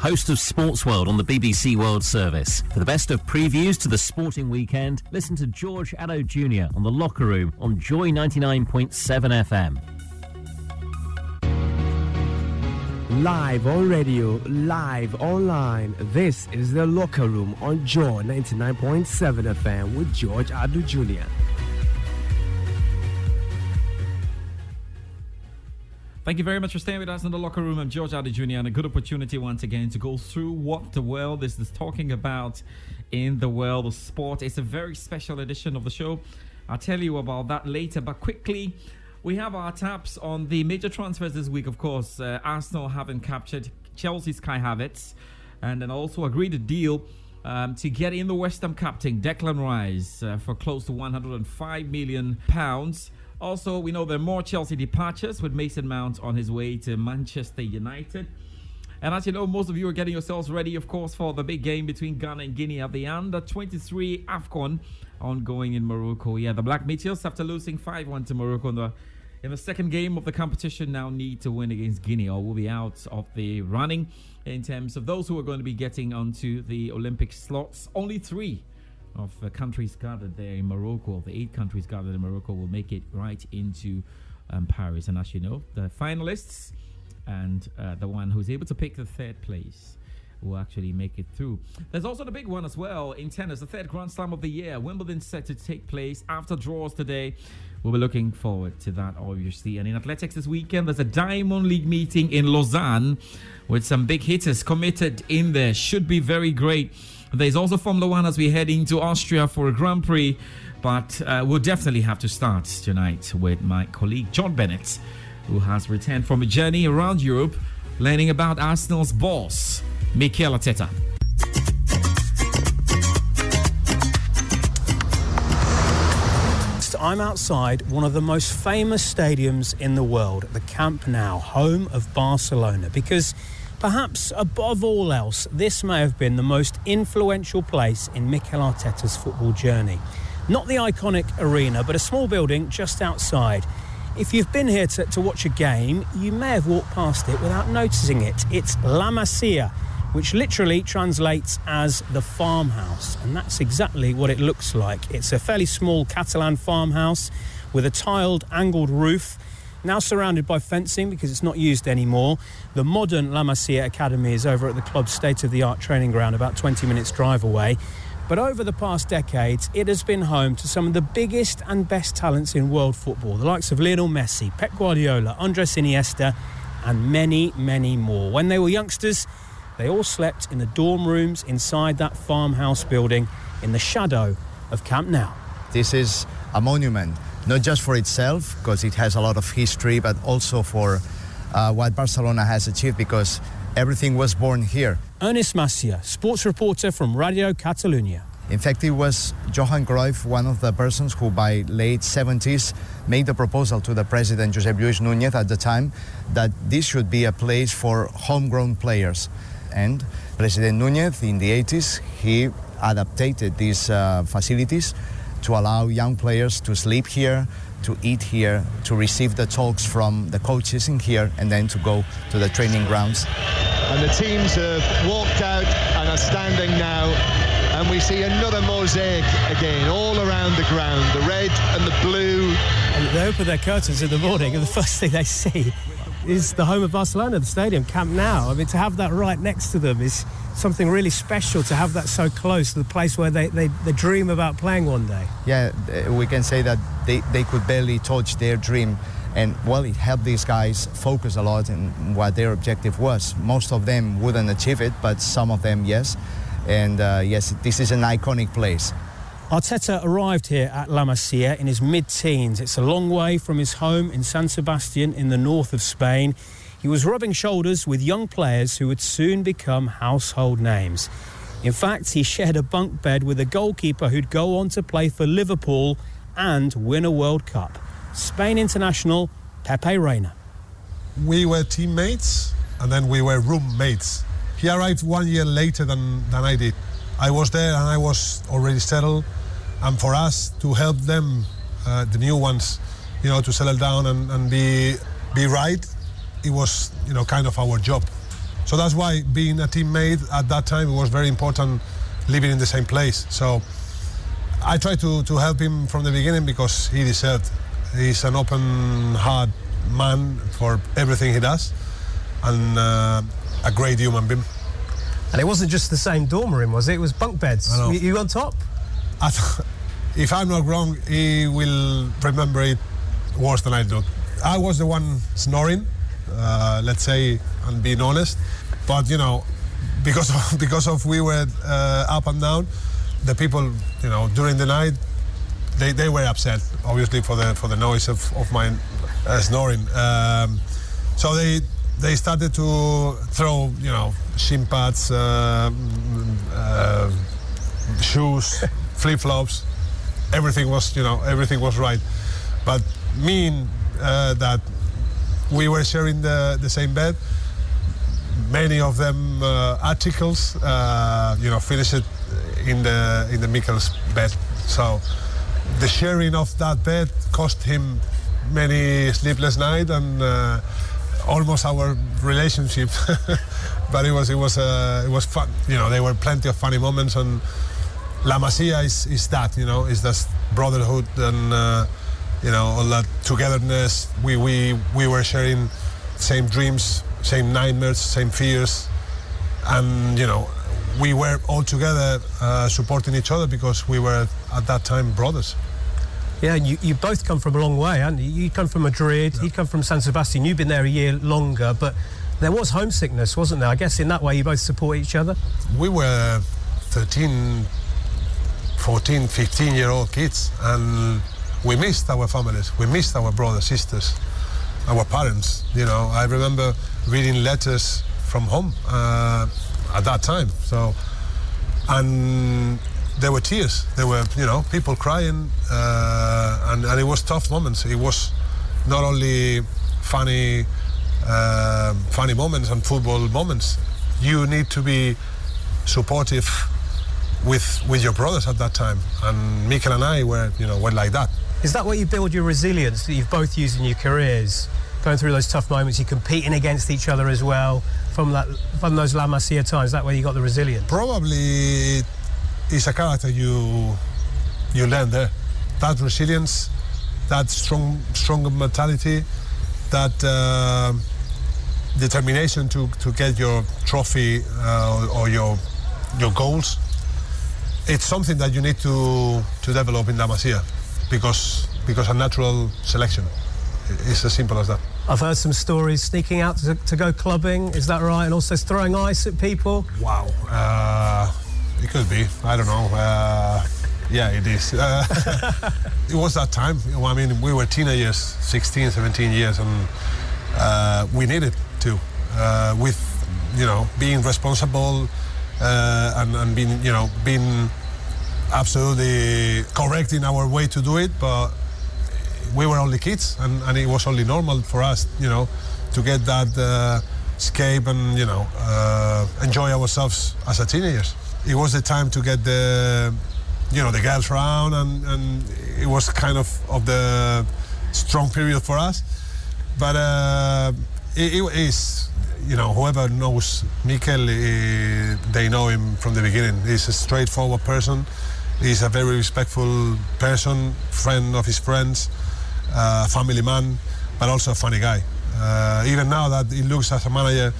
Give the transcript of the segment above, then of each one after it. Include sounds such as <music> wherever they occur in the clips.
host of Sports World on the BBC World Service. For the best of previews to the sporting weekend, listen to George Addo Jr. on The Locker Room on Joy 99.7 FM. Live on radio, live online. This is The Locker Room on Joy 99.7 FM with George Addo Jr. Thank you very much for staying with us in the locker room. I'm George Addo Jr. and a good opportunity once again to go through what the world is talking about in the world of sport. It's a very special edition of the show. I'll tell you about that later, but quickly, we have our taps on the major transfers this week, of course. Uh, Arsenal having captured Chelsea's Kai Havertz and then also agreed a deal um, to get in the West Ham captain, Declan Rice, uh, for close to 105 million pounds. Also, we know there are more Chelsea departures with Mason Mount on his way to Manchester United. And as you know, most of you are getting yourselves ready, of course, for the big game between Ghana and Guinea at the under 23 AFCON ongoing in Morocco. Yeah, the Black Meteors, after losing 5 1 to Morocco in the, in the second game of the competition, now need to win against Guinea or will be out of the running in terms of those who are going to be getting onto the Olympic slots. Only three of uh, countries gathered there in Morocco, the eight countries gathered in Morocco, will make it right into um, Paris. And as you know, the finalists and uh, the one who's able to pick the third place will actually make it through. There's also the big one as well in tennis, the third Grand Slam of the year. Wimbledon set to take place after draws today. We'll be looking forward to that, obviously. And in athletics this weekend, there's a Diamond League meeting in Lausanne with some big hitters committed in there. Should be very great. There's also Formula One as we head into Austria for a Grand Prix. But uh, we'll definitely have to start tonight with my colleague John Bennett, who has returned from a journey around Europe learning about Arsenal's boss, Mikel Arteta. I'm outside one of the most famous stadiums in the world, the Camp Nou, home of Barcelona, because Perhaps above all else, this may have been the most influential place in Mikel Arteta's football journey. Not the iconic arena, but a small building just outside. If you've been here to, to watch a game, you may have walked past it without noticing it. It's La Masia, which literally translates as the farmhouse, and that's exactly what it looks like. It's a fairly small Catalan farmhouse with a tiled angled roof now surrounded by fencing because it's not used anymore. The modern La Masia Academy is over at the club's state of the art training ground, about 20 minutes' drive away. But over the past decades, it has been home to some of the biggest and best talents in world football, the likes of Lionel Messi, Pep Guardiola, Andres Iniesta, and many, many more. When they were youngsters, they all slept in the dorm rooms inside that farmhouse building in the shadow of Camp Nou. This is a monument not just for itself, because it has a lot of history, but also for uh, what Barcelona has achieved, because everything was born here. Ernest Macia, sports reporter from Radio Catalunya. In fact, it was Johan Cruyff, one of the persons who by late 70s made the proposal to the president, Josep Luis Núñez, at the time, that this should be a place for homegrown players. And President Núñez, in the 80s, he adapted these uh, facilities to allow young players to sleep here, to eat here, to receive the talks from the coaches in here, and then to go to the training grounds. And the teams have walked out and are standing now. And we see another mosaic again all around the ground the red and the blue. And they open their curtains in the morning, and the first thing they see is the home of Barcelona, the stadium, Camp Nou. I mean, to have that right next to them is something really special to have that so close to the place where they, they, they dream about playing one day. Yeah, we can say that they, they could barely touch their dream. And well, it helped these guys focus a lot in what their objective was. Most of them wouldn't achieve it, but some of them, yes. And uh, yes, this is an iconic place. Arteta arrived here at La Masia in his mid teens. It's a long way from his home in San Sebastian in the north of Spain. He was rubbing shoulders with young players who would soon become household names. In fact, he shared a bunk bed with a goalkeeper who'd go on to play for Liverpool and win a World Cup. Spain international Pepe Reina. We were teammates and then we were roommates. He arrived one year later than, than I did. I was there and I was already settled. And for us to help them, uh, the new ones, you know, to settle down and, and be, be right it was, you know, kind of our job. So that's why being a teammate at that time it was very important living in the same place. So I tried to, to help him from the beginning because he deserved. He's an open heart man for everything he does and uh, a great human being. And it wasn't just the same dorm room, was it? It was bunk beds. You, you on top? <laughs> If I'm not wrong, he will remember it worse than I do. I was the one snoring, uh, let's say, and being honest. But you know, <laughs> because of, because of we were uh, up and down, the people, you know, during the night, they, they were upset, obviously for the for the noise of, of my uh, snoring. Um, so they they started to throw, you know, shin pads, mm, uh, shoes, flip flops. Everything was, you know, everything was right. But mean uh, that we were sharing the, the same bed. Many of them uh, articles, uh, you know, finished in the in the Mikel's bed. So the sharing of that bed cost him many sleepless nights and uh, almost our relationship. <laughs> but it was it was uh, it was fun. You know, there were plenty of funny moments and La Masia is, is that. You know, is that brotherhood and uh, you know all that togetherness. We we we were sharing same dreams, same nightmares, same fears, and you know we were all together uh, supporting each other because we were at that time brothers. Yeah, you, you both come from a long way, haven't you? You come from Madrid, he come from San Sebastian. You've been there a year longer, but there was homesickness, wasn't there? I guess in that way you both support each other. We were 13, 14, 15 year old kids, and we missed our families. We missed our brothers, sisters, our parents. You know, I remember reading letters from home uh, at that time. So, and there were tears. There were, you know, people crying, uh, and, and it was tough moments. It was not only funny, uh, funny moments and football moments. You need to be supportive with with your brothers at that time, and Mikel and I were, you know, were like that. Is that what you build your resilience that you've both used in your careers? Going through those tough moments, you're competing against each other as well from that from those La Masia times. That way you got the resilience. Probably it's a character you you learn there. That resilience, that strong strong mentality, that uh, determination to, to get your trophy uh, or your your goals. It's something that you need to to develop in La Masia because because a natural selection. It's as simple as that. I've heard some stories sneaking out to, to go clubbing. Is that right? And also throwing ice at people. Wow. Uh, it could be. I don't know. Uh, yeah, it is. Uh, <laughs> it was that time. I mean, we were teenagers, 16, 17 years, and uh, we needed to. Uh, with, you know, being responsible uh, and, and being, you know, being absolutely correct in our way to do it, but we were only kids, and, and it was only normal for us, you know, to get that uh, escape and, you know, uh, enjoy ourselves as a teenagers. It was the time to get the, you know, the girls around, and, and it was kind of of the strong period for us. But uh, it, it is, you know, whoever knows Mikel, they know him from the beginning. He's a straightforward person. He's a very respectful person, friend of his friends, uh, family man, but also a funny guy. Uh, even now that he looks as a manager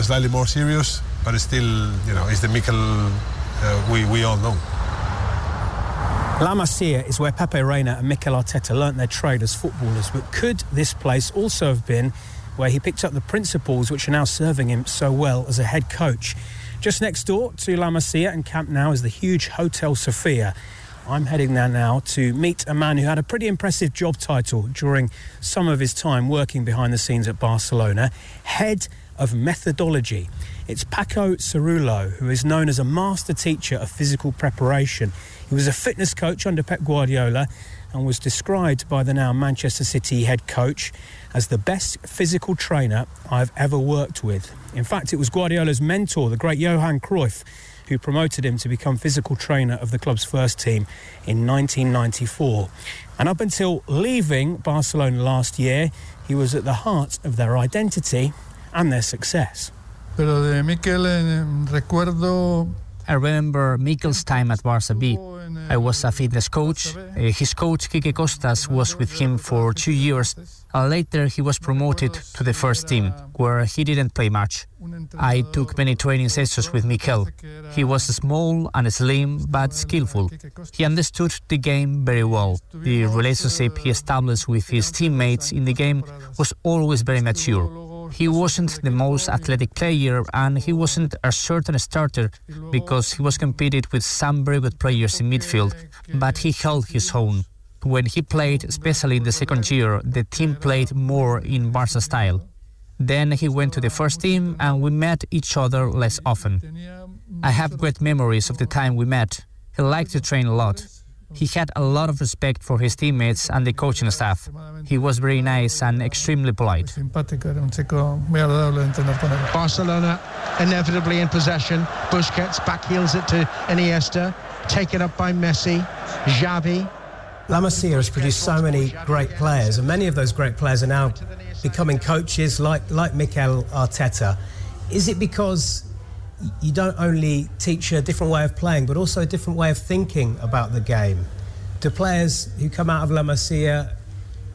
slightly more serious, but still, you know, he's the Mikel uh, we, we all know. La Masia is where Pepe Reina and Mikel Arteta learnt their trade as footballers, but could this place also have been where he picked up the principles which are now serving him so well as a head coach? Just next door to La Masia and Camp Nou is the huge Hotel Sofia. I'm heading there now to meet a man who had a pretty impressive job title during some of his time working behind the scenes at Barcelona Head of Methodology. It's Paco Seirul·lo, who is known as a master teacher of physical preparation. He was a fitness coach under Pep Guardiola and was described by the now Manchester City head coach as the best physical trainer I've ever worked with. In fact, it was Guardiola's mentor, the great Johan Cruyff, who promoted him to become physical trainer of the club's first team in 1994. And up until leaving Barcelona last year, he was at the heart of their identity and their success. Pero de Mikel recuerdo I remember Mikel's time at Barca B. I was a fitness coach. Uh, his coach, Kike Costas, was with him for two years. Uh, later, he was promoted to the first team, where he didn't play much. I took many training sessions with Mikel. He was small and slim, but skillful. He understood the game very well. The relationship he established with his teammates in the game was always very mature. He wasn't the most athletic player and he wasn't a certain starter because he was competed with some very good players in midfield, but he held his own. When he played, especially in the second year, the team played more in Barca style. Then he went to the first team and we met each other less often. I have great memories of the time we met. He liked to train a lot. He had a lot of respect for his teammates and the coaching staff. He was very nice and extremely polite. Barcelona inevitably in possession. Busquets backheels it to Iniesta, taken up by Messi, Xavi. La Masia has produced so many great players, and many of those great players are now becoming coaches like, like Mikel Arteta. Is it because you don't only teach a different way of playing, but also a different way of thinking about the game? Do players who come out of La Masia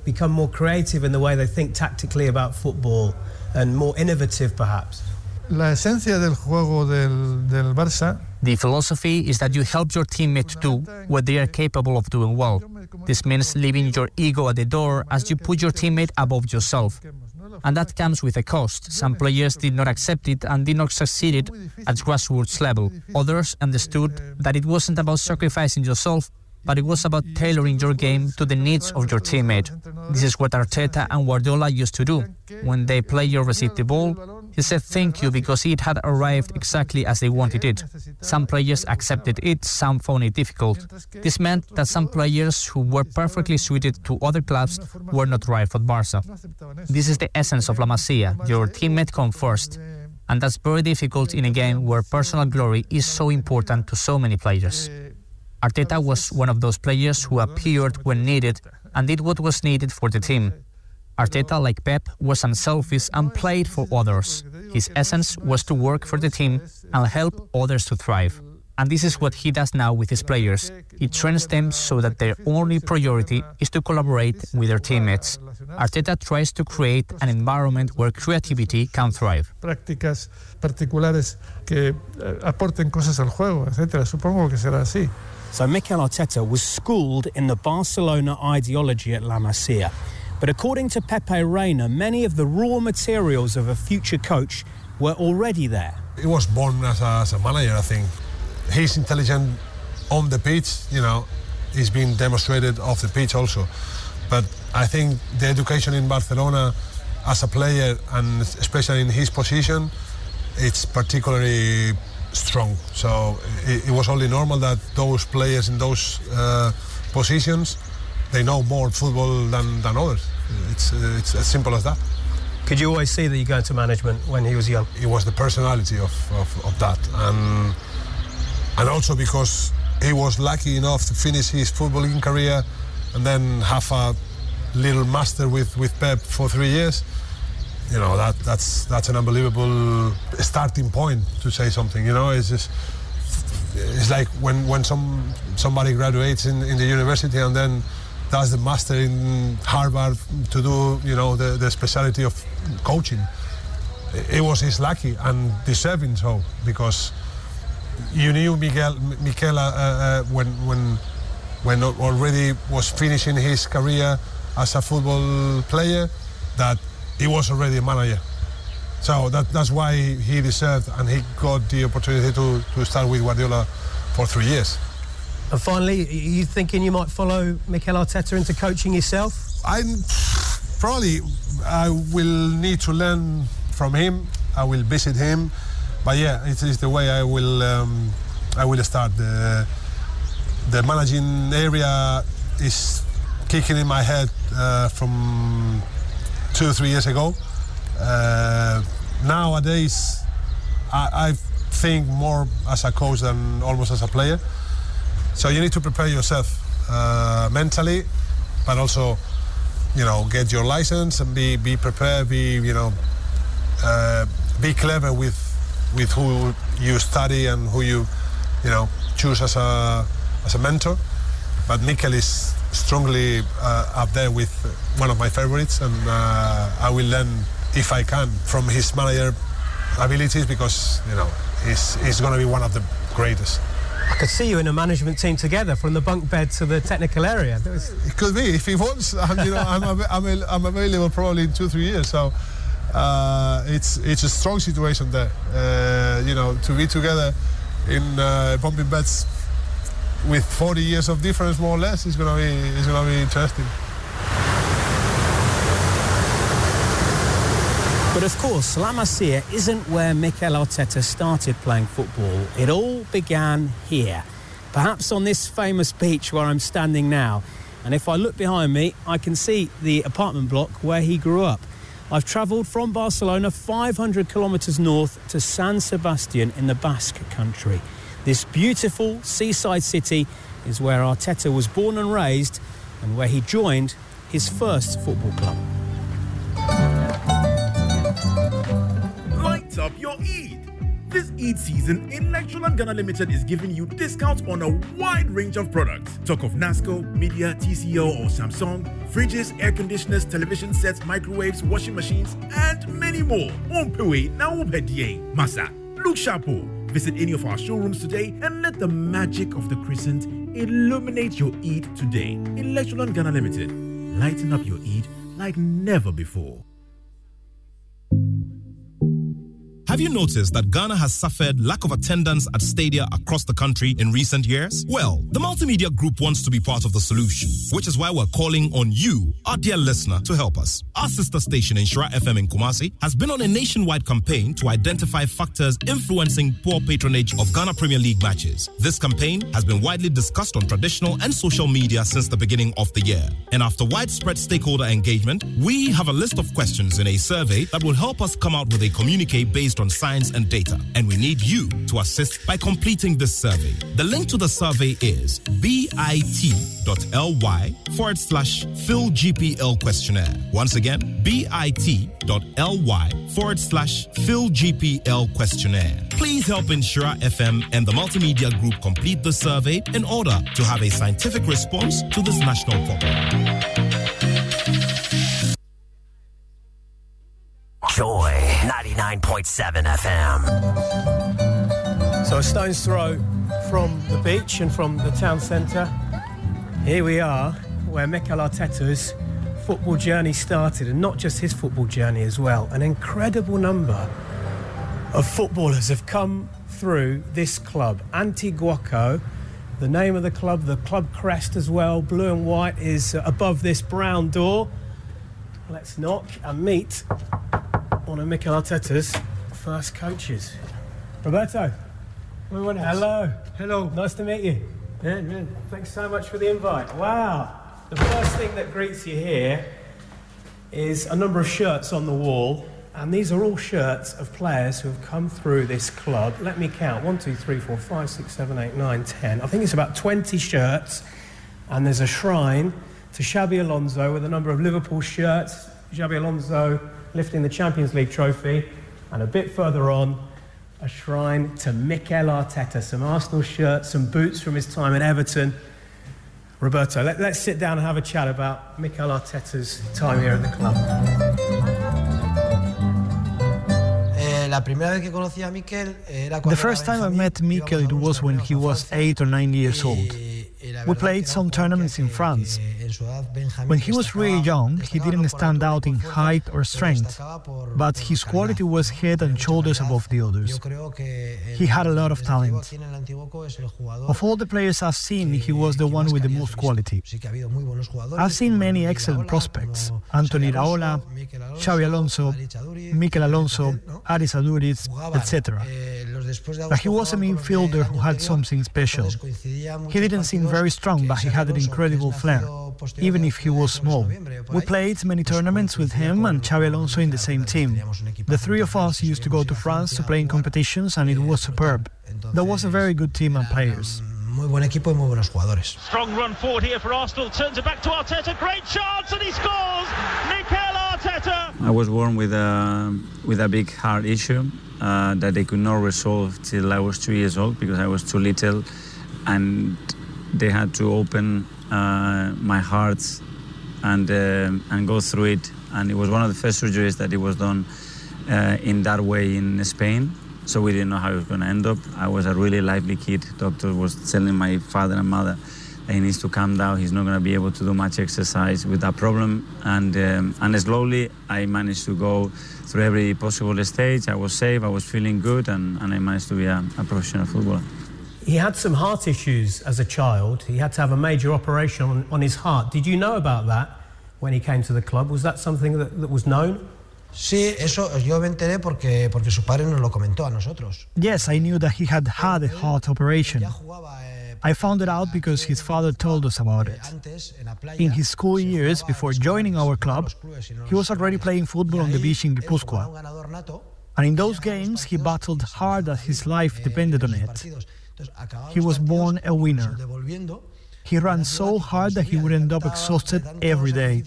become more creative in the way they think tactically about football and more innovative, perhaps? La esencia del juego del, del Barça The philosophy is that you help your teammate to do what they are capable of doing well. This means leaving your ego at the door as you put your teammate above yourself. And that comes with a cost. Some players did not accept it and did not succeed at grassroots level. Others understood that it wasn't about sacrificing yourself, but it was about tailoring your game to the needs of your teammate. This is what Arteta and Guardiola used to do. When they player received the ball, he said thank you because it had arrived exactly as they wanted it. Some players accepted it, some found it difficult. This meant that some players who were perfectly suited to other clubs were not right for Barca. This is the essence of La Masia. Your teammate comes first. And that's very difficult in a game where personal glory is so important to so many players. Arteta was one of those players who appeared when needed and did what was needed for the team. Arteta, like Pep, was unselfish and played for others. His essence was to work for the team and help others to thrive. And this is what he does now with his players. He trains them so that their only priority is to collaborate with their teammates. Arteta tries to create an environment where creativity can thrive. Prácticas particulares que eh, aporten cosas al juego, etcétera. Supongo que será así. So Mikel Arteta was schooled in the Barcelona ideology at La Masia. But according to Pepe Reina, many of the raw materials of a future coach were already there. He was born as a, as a manager, I think. He's intelligent on the pitch, you know, he's been demonstrated off the pitch also. But I think the education in Barcelona as a player and especially in his position, it's particularly strong. So it, it was only normal that those players in those uh, positions, they know more football than, than others. It's, uh, it's as simple as that. Could you always see that you go into management when he was young? It was the personality of, of, of that. And, and also because he was lucky enough to finish his footballing career and then have a little master with, with Pep for three years you know that that's that's an unbelievable starting point to say something. You know, it's just it's like when when some somebody graduates in, in the university and then does the master in Harvard to do you know the, the specialty of coaching. It was his lucky and deserving so because you knew Miguel Mikel uh, uh, when when when already was finishing his career as a football player that he was already a manager. So that, that's why he deserved and he got the opportunity to, to start with Guardiola for three years. And finally, are you thinking you might follow Mikel Arteta into coaching yourself? I probably I will need to learn from him. I will visit him, but yeah, it is the way I will um, I will start. The the managing area is kicking in my head uh, from two or three years ago. Uh, nowadays, I, I, think more as a coach than almost as a player. So you need to prepare yourself uh, mentally, but also, you know, get your license and be be prepared. Be you know, uh, be clever with with who you study and who you, you know, choose as a as a mentor. But Mikel is strongly uh, up there with one of my favorites, and uh, I will learn if I can from his manager abilities because you know he's he's going to be one of the greatest. I could see you in a management team together from the bunk bed to the technical area. Was... It could be if he wants. <laughs> I'm, you know, I'm, I'm, I'm available probably in two three years. So uh, it's it's a strong situation there. Uh, you know, to be together in uh, bumping beds with 40 years of difference, more or less, it's gonna be is gonna be interesting. But of course, La Masia isn't where Mikel Arteta started playing football. It all began here, perhaps on this famous beach where I'm standing now. And if I look behind me, I can see the apartment block where he grew up. I've travelled from Barcelona 500 kilometres north to San Sebastian in the Basque country. This beautiful seaside city is where Arteta was born and raised and where he joined his first football club. Light up your Eid. This Eid season, Electroland Ghana Limited is giving you discounts on a wide range of products. Talk of Nasco, Midea, TCL, or Samsung, fridges, air conditioners, television sets, microwaves, washing machines, and many more. On Pewe, now Masa, look sharpo. Visit any of our showrooms today and let the magic of the crescent illuminate your Eid today. Electroland Ghana Limited, lighten up your Eid like never before. Have you noticed that Ghana has suffered lack of attendance at stadia across the country in recent years? Well, the Multimedia Group wants to be part of the solution, which is why we're calling on you, our dear listener, to help us. Our sister station, Nhyira FM in Kumasi, has been on a nationwide campaign to identify factors influencing poor patronage of Ghana Premier League matches. This campaign has been widely discussed on traditional and social media since the beginning of the year. And after widespread stakeholder engagement, we have a list of questions in a survey that will help us come out with a communique based on science and data, and we need you to assist by completing this survey. The link to the survey is bit.ly forward slash PhilGPL questionnaire. Once again, bit.ly forward slash PhilGPL questionnaire. Please help Nhyira FM and the Multimedia Group complete the survey in order to have a scientific response to this national problem. 99.7 FM. So a stone's throw from the beach and from the town centre. Here we are, where Mikel Arteta's football journey started, and not just his football journey as well. An incredible number of footballers have come through this club. Antiguoko, the name of the club, the club crest as well, blue and white, is above this brown door. Let's knock and meet one of Mikel Arteta's first coaches. Roberto. Hello. Hello. Nice to meet you. Yeah, yeah. Thanks so much for the invite. Wow. The first thing that greets you here is a number of shirts on the wall. And these are all shirts of players who have come through this club. Let me count. One, two, three, four, five, six, seven, eight, nine, ten. I think it's about 20 shirts. And there's a shrine to Xabi Alonso with a number of Liverpool shirts. Xabi Alonso lifting the Champions League trophy. And a bit further on, a shrine to Mikel Arteta. Some Arsenal shirts, some boots from his time at Everton. Roberto, let, us sit down and have a chat about Mikel Arteta's time here at the club. The first time I met Mikel it was when he was eight or nine years old. We played some tournaments in France. When he was really young, he didn't stand out in height or strength, but his quality was head and shoulders above the others. He had a lot of talent. Of all the players I've seen, he was the one with the most quality. I've seen many excellent prospects Andoni Iraola, Xabi Alonso, Mikel Alonso, Aritz Aduriz, etc. But he was a midfielder who had something special. He didn't seem very strong, but he had an incredible flair, even if he was small. We played many tournaments with him and Xabi Alonso in the same team. The three of us used to go to France to play in competitions, and it was superb. There was a very good team and players. Muy buen equipo y muy buenos jugadores. Strong run forward here for Arsenal. Turns it back to Arteta. Great chance and he scores. Mikel Arteta. I was born with a with a big heart issue uh, that they could not resolve till I was two years old because I was too little, and they had to open uh, my heart and uh, and go through it. And it was one of the first surgeries that it was done uh, in that way in Spain. So we didn't know how it was going to end up. I was a really lively kid. Doctor was telling my father and mother that he needs to calm down. He's not going to be able to do much exercise with that problem. And um, and slowly I managed to go through every possible stage. I was safe. I was feeling good, and, and I managed to be a, a professional footballer. He had some heart issues as a child. He had to have a major operation on, on his heart. Did you know about that when he came to the club? Was that something that, that was known? Sí, eso yo me enteré porque, porque su padre nos lo comentó a nosotros. Yes, I knew that he had had a heart operation. Eh, I found it out because his father told us about it. In his school years, before joining our club, he was already playing football on the beach in Guipúzcoa. And in those games, he battled hard as his life eh, depended on it. He was born a winner. He ran so hard that he would end up exhausted every day.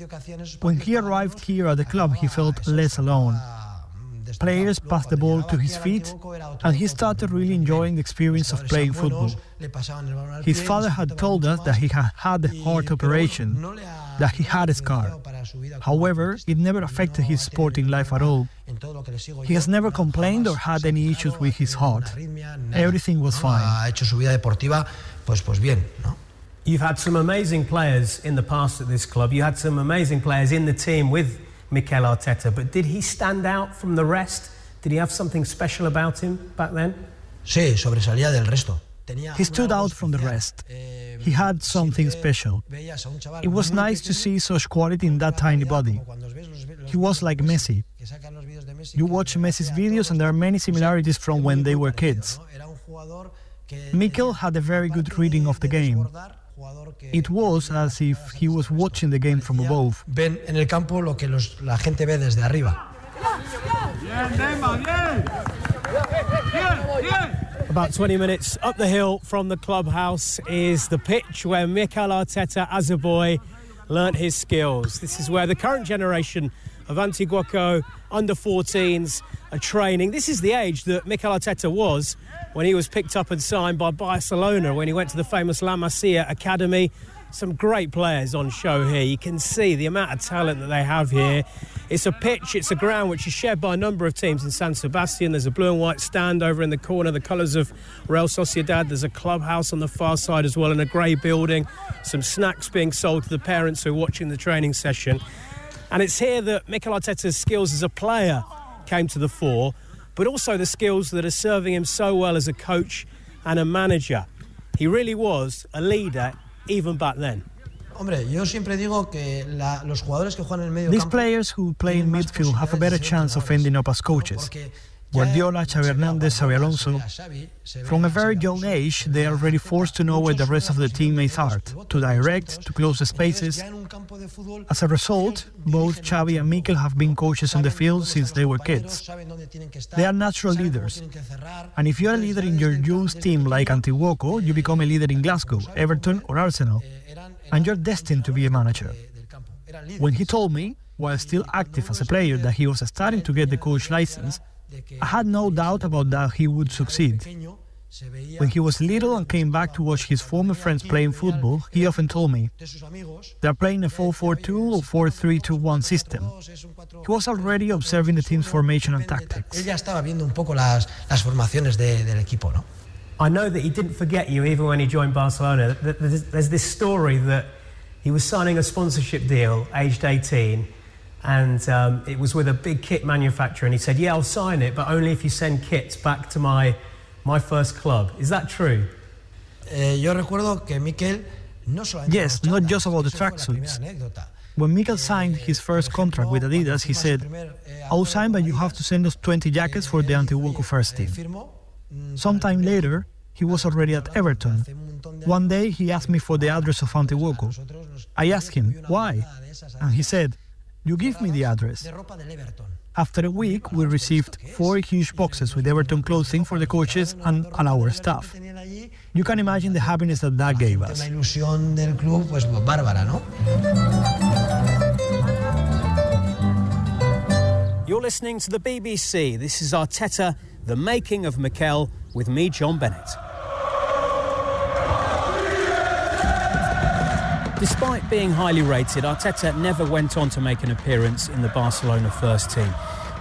When he arrived here at the club, he felt less alone. Players passed the ball to his feet, and he started really enjoying the experience of playing football. His father had told us that he had had a heart operation, that he had a scar. However, it never affected his sporting life at all. He has never complained or had any issues with his heart. Everything was fine. Ah, ha hecho su vida deportiva, pues, pues bien, ¿no? You've had some amazing players in the past at this club. You had some amazing players in the team with Mikel Arteta, but did he stand out from the rest? Did he have something special about him back then? Sí, sobresalía del resto. He stood out from the rest. He had something special. It was nice to see such quality in that tiny body. He was like Messi. You watch Messi's videos, and there are many similarities from when they were kids. Mikel had a very good reading of the game. It was as if he was watching the game from above. Ven en el campo lo que los, la gente ve desde arriba. About 20 minutes up the hill from the clubhouse is the pitch where Mikel Arteta, as a boy, learnt his skills. This is where the current generation of Antiguoko under 14s are training. This is the age that Mikel Arteta was when he was picked up and signed by Barcelona when he went to the famous La Masia Academy. Some great players on show here. You can see the amount of talent that they have here. It's a pitch, it's a ground which is shared by a number of teams in San Sebastian. There's a blue and white stand over in the corner, the colours of Real Sociedad. There's a clubhouse on the far side as well, in a grey building. Some snacks being sold to the parents who are watching the training session. And it's here that Mikel Arteta's skills as a player came to the fore, but also the skills that are serving him so well as a coach and a manager. He really was a leader even back then. Hombre, yo siempre digo que la, los jugadores que juegan en el medio These players who play in midfield have a better chance of ending up as coaches. Guardiola, Xavi Hernandez, Xabi Alonso. From a very young age, they are already forced to know where the rest of the teammates are, to direct, to close the spaces. As a result, both Xavi and Mikel have been coaches on the field since they were kids. They are natural leaders. And if you're a leader in your youth team like Antiguoko, you become a leader in Glasgow, Everton, or Arsenal. And you're destined to be a manager. When he told me, while still active as a player, that he was starting to get the coach license, I had no doubt about that he would succeed. When he was little and came back to watch his former friends playing football, he often told me, they're playing a 4-4-2 or 4-3-2-1 system. He was already observing the team's formation and tactics. Él ya estaba viendo un poco las, las formaciones de, del equipo, ¿no? I know that he didn't forget you even when he joined Barcelona. There's there's this story that he was signing a sponsorship deal aged 18 and um, it was with a big kit manufacturer and he said, yeah, I'll sign it, but only if you send kits back to my, my first club. Is that true? Eh, yo recuerdo que Mikel no solamente Yes, not just about the tracksuits. When Mikel signed his first contract with Adidas, he said, I'll sign, but you have to send us 20 jackets for the Antiguoko first team. Sometime later, he was already at Everton. One day, he asked me for the address of Antiguoko. I asked him, why? And he said, you give me the address. After a week, we received four huge boxes with Everton clothing for the coaches and, and our staff. You can imagine the happiness that that gave us. Una ilusión del club, pues bárbara, ¿no? You're listening to the BBC. This is Arteta, the making of Mikel, with me, John Bennett. Despite being highly rated, Arteta never went on to make an appearance in the Barcelona first team.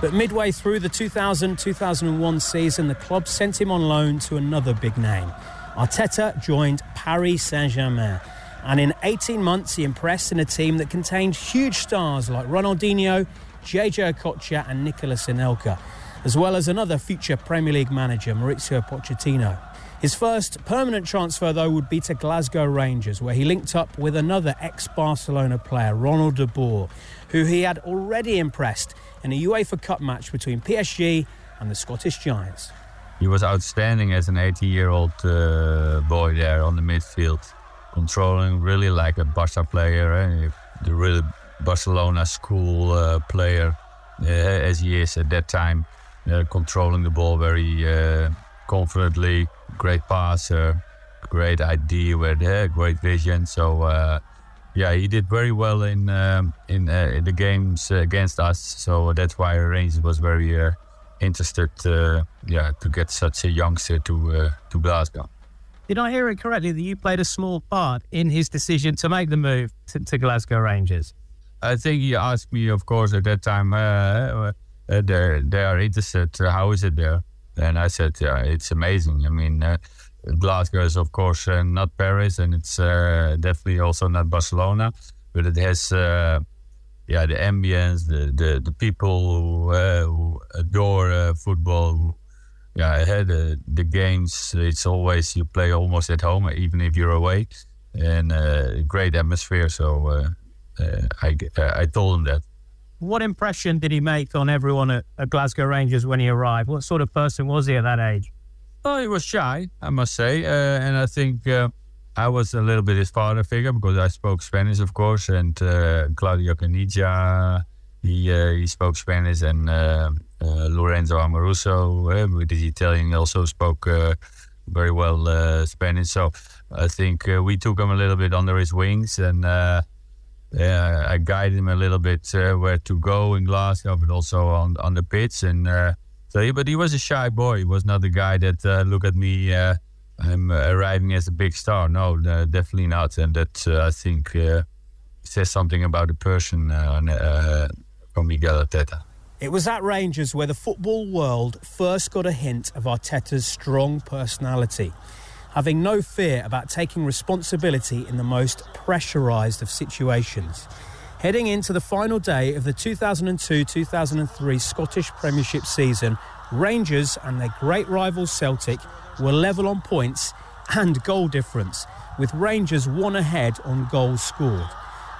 But midway through the 2000 2001 season, the club sent him on loan to another big name. Arteta joined Paris Saint Germain. And in 18 months, he impressed in a team that contained huge stars like Ronaldinho, JJ Okocha, and Nicolas Anelka, as well as another future Premier League manager, Mauricio Pochettino. His first permanent transfer, though, would be to Glasgow Rangers, where he linked up with another ex Barcelona player, Ronald de Boer, who he had already impressed in a UEFA Cup match between PSG and the Scottish Giants. He was outstanding as an 18 year old uh, boy there on the midfield, controlling really like a Barca player, eh? the real Barcelona school uh, player uh, as he is at that time, uh, controlling the ball very uh, confidently, great passer, great idea with uh, great vision. So uh, yeah, he did very well in um, in, uh, in, the games against us. So that's why Rangers was very uh, interested, uh, yeah, to get such a youngster to uh, to Glasgow. Did I hear it correctly that you played a small part in his decision to make the move to, to Glasgow Rangers? I think he asked me, of course, at that time, uh, they they are interested. how is it there? And I said, yeah, it's amazing. I mean Glasgow is, of course, uh, not Paris, and it's uh, definitely also not Barcelona, but it has, uh, yeah, the ambience, the the, the people who, uh, who adore uh, football. Yeah, the the games. It's always you play almost at home, even if you're away, and uh, great atmosphere. So I I told him that. What impression did he make on everyone at, at Glasgow Rangers when he arrived? What sort of person was he at that age? Oh, he was shy, I must say, uh, and I think uh, I was a little bit his father figure because I spoke Spanish, of course, and uh, Claudio Caniggia, he uh, he spoke Spanish, and uh, uh, Lorenzo Amoruso, with his Italian, also spoke very well Spanish. So I think we took him a little bit under his wings, and yeah, I guided him a little bit where to go in Glasgow, but also on on the pitch, and so, but he was a shy boy. He was not the guy that uh, look at me. Uh, I'm uh, arriving as a big star. No, uh, definitely not. And that uh, I think uh, says something about the person from Miguel Arteta. It was at Rangers where the football world first got a hint of Arteta's strong personality, having no fear about taking responsibility in the most pressurised of situations. Heading into the final day of the 2002 2003 Scottish Premiership season, Rangers and their great rival Celtic were level on points and goal difference, with Rangers one ahead on goals scored.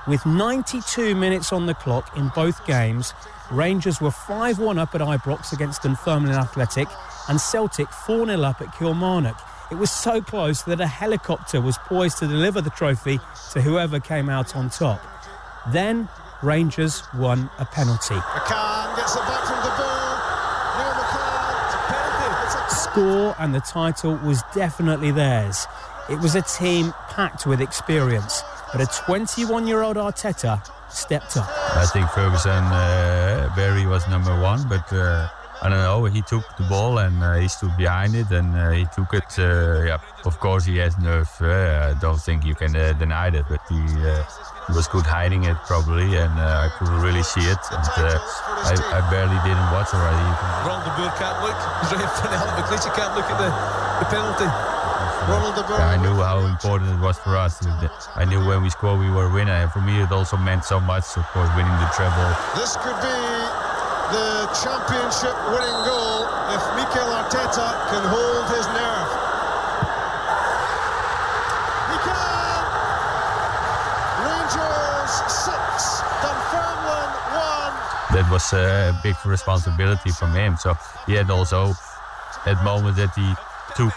With 92 minutes on the clock in both games, Rangers were 5 1 up at Ibrox against Dunfermline Athletic and Celtic 4 0 up at Kilmarnock. It was so close that a helicopter was poised to deliver the trophy to whoever came out on top. Then Rangers won a penalty. McCann gets it back from the ball. Neil McCann, penalty. Score and the title was definitely theirs. It was a team packed with experience, but a 21 year old Arteta stepped up. I think Ferguson, uh, Barry was number one, but uh, I don't know. He took the ball and uh, he stood behind it and uh, he took it. Uh, yeah, of course he has nerve. Uh, I don't think you can deny that, but he he was good hiding it probably, and uh, I couldn't really see it. And uh, I, I, barely didn't watch already. Ronald de Boer can't look. He's right in front of McLeish can't look at the, the penalty. Ronald de Boer. Yeah, I knew how important it was for us. I knew when we scored we were winning, and for me it also meant so much. Of course, winning the treble. This could be the championship winning goal if Mikel Arteta can hold his nerve. that was a big responsibility from him. So he had also that moment that he took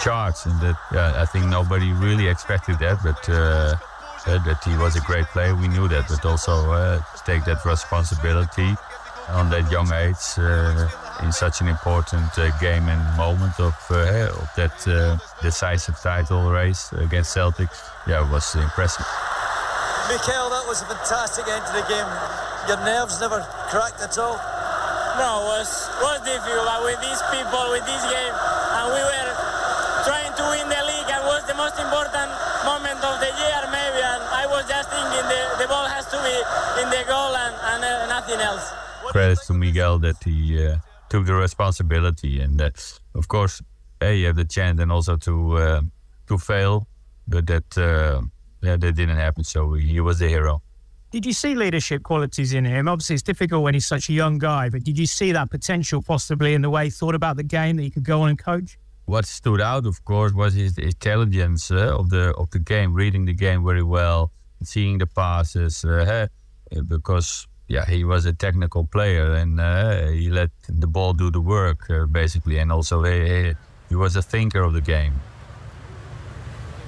charge, and that I think nobody really expected that, but. Uh, uh, that he was a great player, we knew that, but also uh, take that responsibility on that young age uh, in such an important uh, game and moment of, uh, of that decisive title race against Celtic, yeah, it was impressive. Mikel, that was a fantastic end to the game. Your nerves never cracked at all? bro, was was difficult. But with these people, with this game, and we were trying to win the league, and was the most important moment of the year, maybe. And I was just thinking the, the ball has to be in the goal and, and uh, nothing else. Credits to Miguel that he uh, took the responsibility, and that, of course, hey, you have the chance and also to uh, to fail, but that uh, yeah, that didn't happen. So he was the hero. Did you see leadership qualities in him? Obviously, it's difficult when he's such a young guy, but did you see that potential possibly in the way he thought about the game that he could go on and coach? What stood out, of course, was his intelligence uh, of the of the game, reading the game very well, seeing the passes, uh, because yeah, he was a technical player and uh, he let the ball do the work uh, basically, and also he, he was a thinker of the game.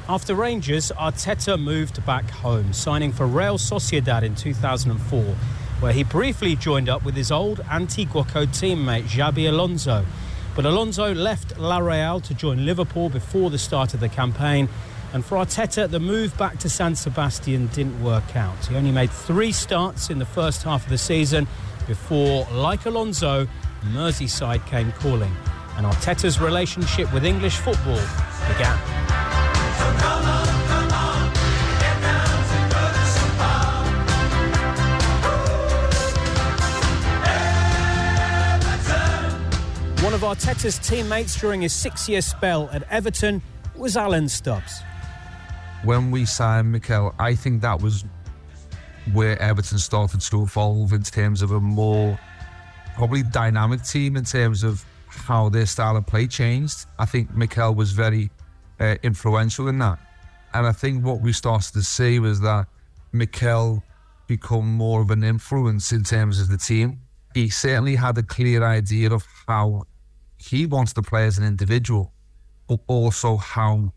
After Rangers, Arteta moved back home, signing for Real Sociedad in 2004, where he briefly joined up with his old Antiguoko teammate Xabi Alonso. But Alonso left La Real to join Liverpool before the start of the campaign. And for Arteta, the move back to San Sebastian didn't work out. He only made three starts in the first half of the season before, like Alonso, Merseyside came calling. And Arteta's relationship with English football began. One of Arteta's teammates during his six year spell at Everton was Alan Stubbs. When we signed Mikel, I think that was where Everton started to evolve in terms of a more probably dynamic team in terms of how their style of play changed. I think Mikel was very uh, influential in that. And I think what we started to see was that Mikel become more of an influence in terms of the team. He certainly had a clear idea of how he wants to play as an individual, but also how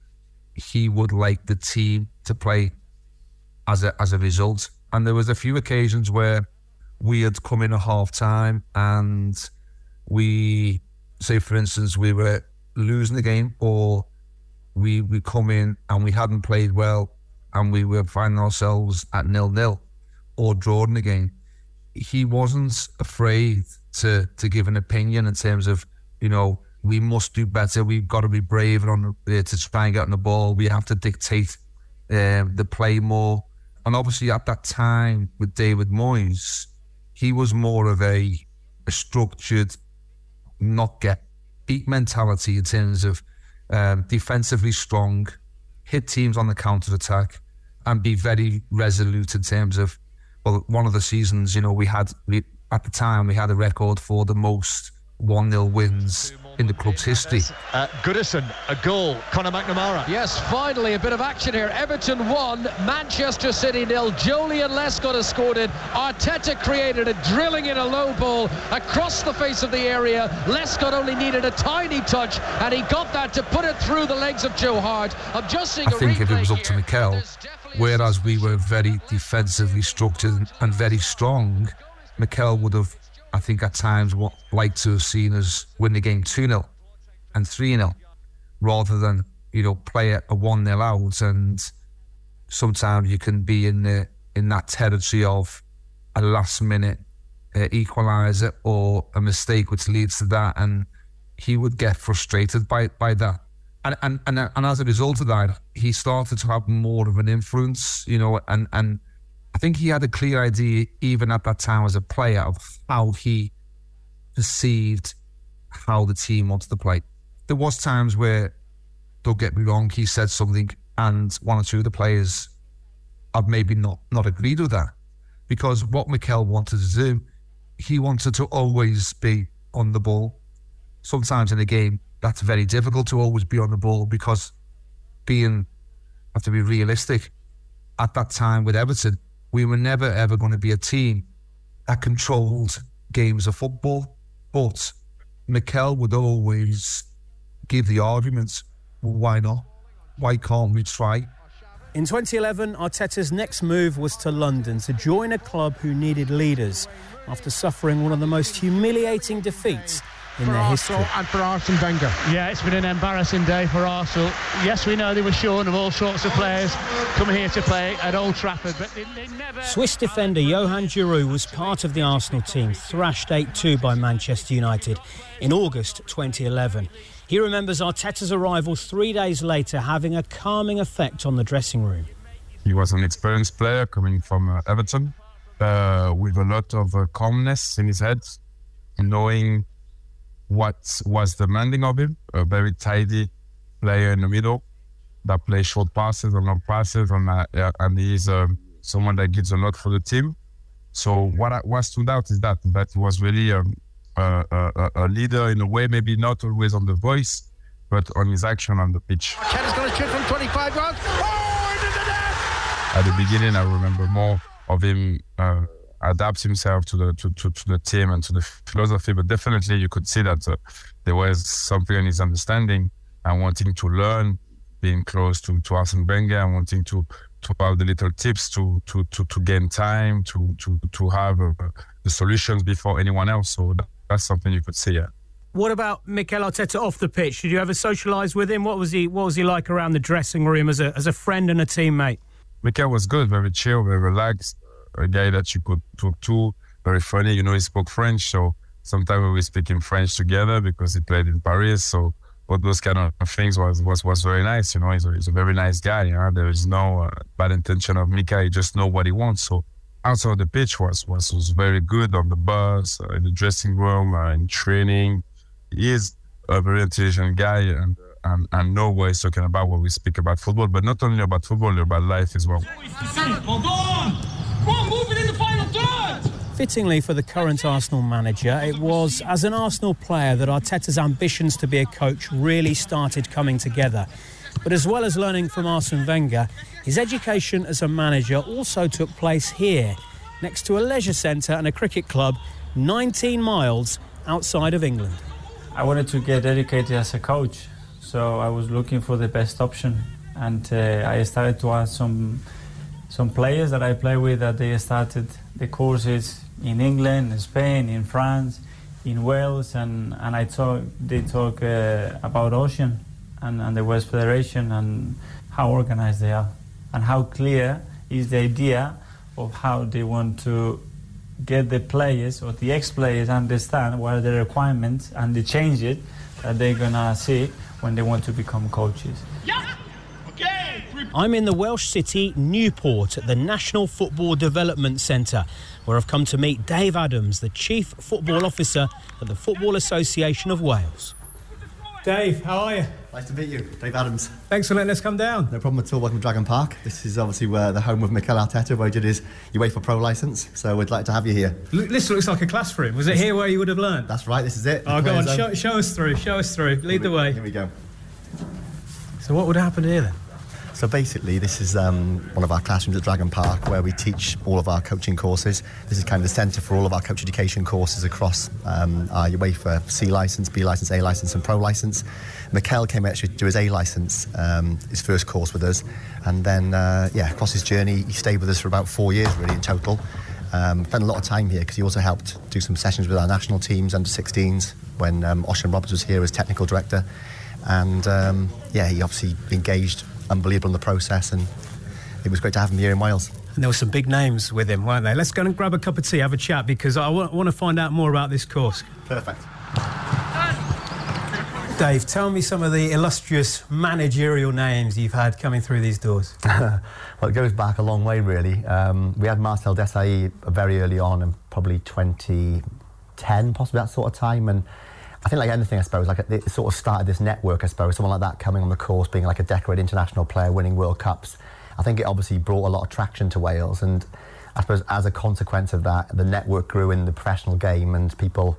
he would like the team to play as a as a result. And there was a few occasions where we had come in at half time and we say for instance we were losing the game or we we come in and we hadn't played well and we were finding ourselves at nil nil or drawing the game. He wasn't afraid to to give an opinion in terms of you know, we must do better. We've got to be brave on uh, to try and get on the ball. We have to dictate um, the play more. And obviously, at that time with David Moyes, he was more of a, a structured, not get beat mentality in terms of um, defensively strong, hit teams on the counter attack, and be very resolute in terms of. Well, one of the seasons, you know, we had we, at the time we had a record for the most 1 0 wins in the club's history. Uh, Goodison, a goal. Conor McNamara. Yes, finally a bit of action here. Everton won, Manchester City nil. Joleon Lescott has scored it. Arteta created a drilling in a low ball across the face of the area. Lescott only needed a tiny touch, and he got that to put it through the legs of Joe Hart. I'm just seeing I think if it was up to Mikel, whereas we were very defensively structured and very strong, Mikel would have I think at times what like to have seen us win the game 2 0 and 3 0 rather than, you know, play a 1 0 out. And sometimes you can be in the in that territory of a last minute uh, equaliser or a mistake which leads to that. And he would get frustrated by by that. And, and and and as a result of that, he started to have more of an influence, you know, and and I think he had a clear idea, even at that time as a player, of how he perceived how the team wanted to play. There was times where, don't get me wrong, he said something, and one or two of the players have maybe not not agreed with that, because what Mikel wanted to do, he wanted to always be on the ball. Sometimes in a game, that's very difficult to always be on the ball because being have to be realistic. At that time with Everton, we were never ever going to be a team that controlled games of football. But Mikel would always give the arguments. Well, why not? Why can't we try? In 2011, Arteta's next move was to London to join a club who needed leaders after suffering one of the most humiliating defeats in for their Arsenal history. and for Arsene Wenger. Yeah, it's been an embarrassing day for Arsenal. Yes, we know they were shorn of all sorts of players coming here to play at Old Trafford, but they, they never. Swiss defender Johan Djourou was part of the Arsenal team, thrashed 8 2 by Manchester United in August 2011. He remembers Arteta's arrival three days later having a calming effect on the dressing room. He was an experienced player coming from uh, Everton uh, with a lot of uh, calmness in his head, knowing what was demanding of him. A very tidy player in the middle that plays short passes and long passes, and, uh, and he's um, someone that gives a lot for the team. So what I, what stood out is that that he was really um, a, a, a leader in a way, maybe not always on the voice, but on his action on the pitch. Arteta's going to shoot from 25 yards. Oh, into the net! at the beginning, I remember more of him uh, adapt himself to the to, to, to the team and to the philosophy. But definitely, you could see that uh, there was something in his understanding and wanting to learn, being close to to Arsene Wenger and wanting to to have the little tips to to to, to gain time to to to have uh, the solutions before anyone else. So that, that's something you could see. Yeah. What about Mikel Arteta off the pitch? Did you ever socialise with him? What was he What was he like around the dressing room as a as a friend and a teammate? Mikel was good, very chill, very relaxed, a guy that you could talk to, very funny. You know, he spoke French, so sometimes we were speaking French together because he played in Paris. So all those kind of things was was, was very nice. You know, he's a, he's a very nice guy. You know? There is no uh, bad intention of Mikel. He just know what he wants. So outside the pitch was was, was very good on the bus, uh, in the dressing room, uh, in training. He is a very intelligent guy and and, and know what talking about when we speak about football, but not only about football, about life as well. Fittingly for the current Arsenal manager, it was as an Arsenal player that Arteta's ambitions to be a coach really started coming together. But as well as learning from Arsene Wenger, his education as a manager also took place here, next to a leisure centre and a cricket club 19 miles outside of England. I wanted to get educated as a coach, so I was looking for the best option, and uh, I started to ask some some players that I play with that they started the courses in England, in Spain, in France, in Wales, and, and I talk they talk uh, about Osian and, and the West Federation and how organized they are and how clear is the idea of how they want to get the players or the ex-players understand what are the requirements and the changes that they're gonna see when they want to become coaches. I'm in the Welsh city Newport at the National Football Development Centre, where I've come to meet Dave Adams, the Chief Football Officer at the Football Association of Wales. Dave, how are you? Nice to meet you, Dave Adams. Thanks for letting us come down. No problem at all. Welcome to Dragon Park. This is obviously where the home of Mikel Arteta, where he did his UEFA Pro license. So we'd like to have you here. Look, this looks like a classroom. Was it here where you would have learned? That's right. This is it. Oh, The go on, show, show us through. Show us through. Lead the way. Here we go. So, what would happen here then? So basically, this is um, one of our classrooms at Dragon Park where we teach all of our coaching courses. This is kind of the centre for all of our coach education courses across um, our UEFA C licence, B licence, A licence, and Pro licence. Mikel came actually to do his A licence, um, his first course with us, and then uh, yeah, across his journey, he stayed with us for about four years really in total. Um, spent a lot of time here because he also helped do some sessions with our national teams under 16s when um, Osian Roberts was here as technical director. And um, yeah, he obviously engaged unbelievable in the process, and it was great to have him here in Wales. And there were some big names with him, weren't there? Let's go and grab a cup of tea, have a chat, because I want, want to find out more about this course. Perfect. Dave, tell me some of the illustrious managerial names you've had coming through these doors. <laughs> well, it goes back a long way, really. Um, we had Marcel Desailly very early on, and probably 2010, possibly that sort of time. And I think, like anything, I suppose, like it sort of started this network. I suppose someone like that coming on the course, being like a decorated international player, winning World Cups. I think it obviously brought a lot of traction to Wales, and I suppose as a consequence of that, the network grew in the professional game, and people